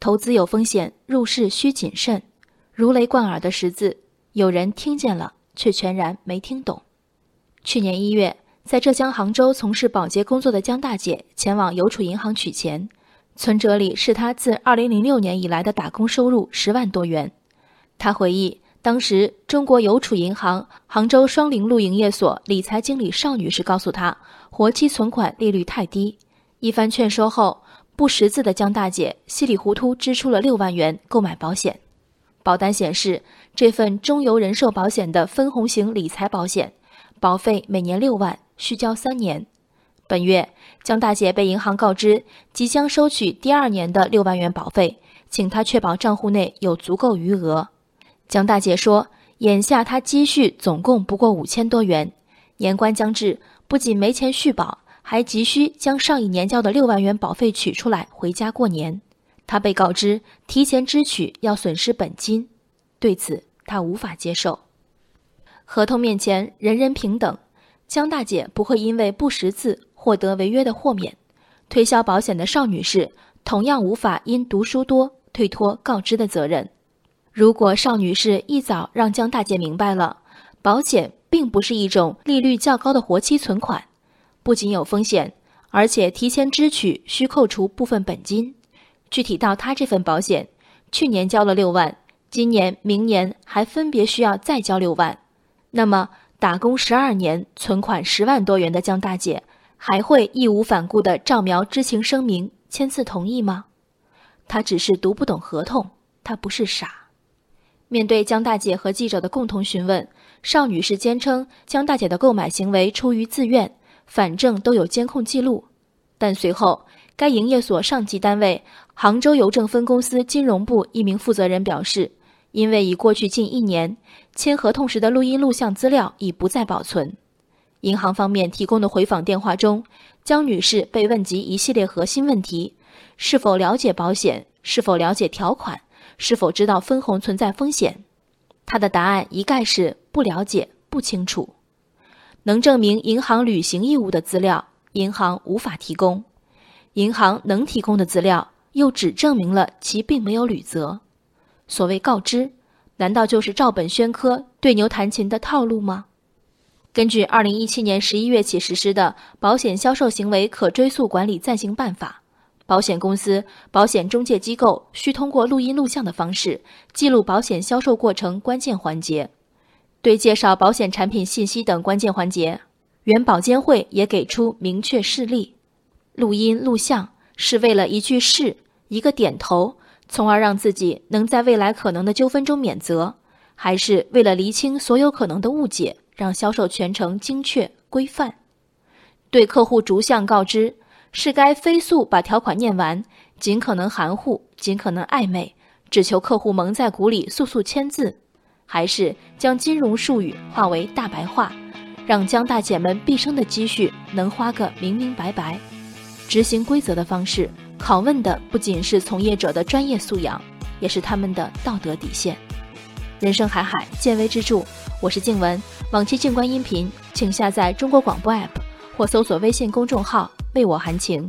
投资有风险，入市需谨慎。如雷贯耳的十字，有人听见了，却全然没听懂。去年一月，在浙江杭州从事保洁工作的江大姐前往邮储银行取钱，存折里是她自2006年以来的打工收入十万多元。她回忆。当时，中国邮储银行杭州双林路营业所理财经理邵女士告诉她，活期存款利率太低。一番劝说后，不识字的江大姐稀里糊涂支出了六万元购买保险。保单显示，这份中邮人寿保险的分红型理财保险，保费每年六万，需交三年。本月，江大姐被银行告知即将收取第二年的六万元保费，请她确保账户内有足够余额。江大姐说：“眼下她积蓄总共不过五千多元，年关将至，不仅没钱续保，还急需将上一年交的六万元保费取出来回家过年。他被告知提前支取要损失本金，对此他无法接受。合同面前人人平等，江大姐不会因为不识字获得违约的豁免。推销保险的邵女士同样无法因读书多推脱告知的责任。”如果邵女士一早让江大姐明白了，保险并不是一种利率较高的活期存款，不仅有风险，而且提前支取需扣除部分本金。具体到她这份保险，去年交了六万，今年、明年还分别需要再交六万。那么，打工十二年、存款十万多元的江大姐，还会义无反顾地照描知情声明、签字同意吗？她只是读不懂合同，她不是傻。面对江大姐和记者的共同询问，邵女士坚称江大姐的购买行为出于自愿，反正都有监控记录。但随后，该营业所上级单位杭州邮政分公司金融部一名负责人表示，因为已过去近一年，签合同时的录音录像资料已不再保存。银行方面提供的回访电话中，江女士被问及一系列核心问题：是否了解保险？是否了解条款？是否知道分红存在风险？他的答案一概是不了解、不清楚。能证明银行履行义务的资料，银行无法提供；银行能提供的资料，又只证明了其并没有履责。所谓告知，难道就是照本宣科、对牛弹琴的套路吗？根据二零一七年十一月起实施的《保险销售行为可追溯管理暂行办法》。保险公司、保险中介机构需通过录音录像的方式记录保险销售过程关键环节，对介绍保险产品信息等关键环节，原保监会也给出明确示例。录音录像是为了一句是、一个点头，从而让自己能在未来可能的纠纷中免责，还是为了厘清所有可能的误解，让销售全程精确规范？对客户逐项告知。是该飞速把条款念完，尽可能含糊，尽可能暧昧，只求客户蒙在鼓里速速签字，还是将金融术语化为大白话，让江大姐们毕生的积蓄能花个明明白白？执行规则的方式，拷问的不仅是从业者的专业素养，也是他们的道德底线。人生海海，见微知著。我是静文，往期静观音频，请下载中国广播 APP 或搜索微信公众号。为我含情。